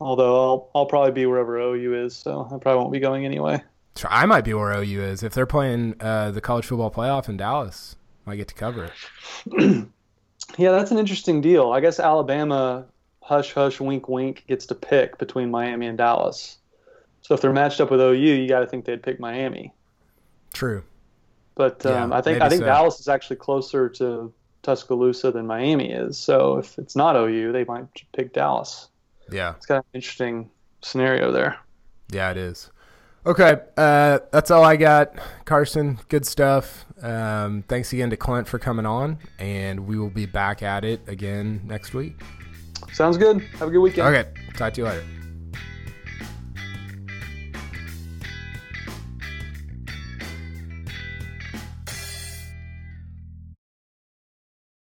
Although I'll I'll probably be wherever OU is, so I probably won't be going anyway. I might be where OU is if they're playing uh, the college football playoff in Dallas. I get to cover it. Yeah, that's an interesting deal. I guess Alabama, hush hush, wink wink, gets to pick between Miami and Dallas. So if they're matched up with OU, you got to think they'd pick Miami. True. But um, Yeah, I think I think so. Dallas is actually closer to Tuscaloosa than Miami is. So if it's not OU, they might pick Dallas. Yeah. It's kind of an interesting scenario there. Yeah, it is. Okay, uh, that's all I got. Carson, good stuff. Um, thanks again to Clint for coming on, and we will be back at it again next week. Sounds good. Have a good weekend. Okay, talk to you later.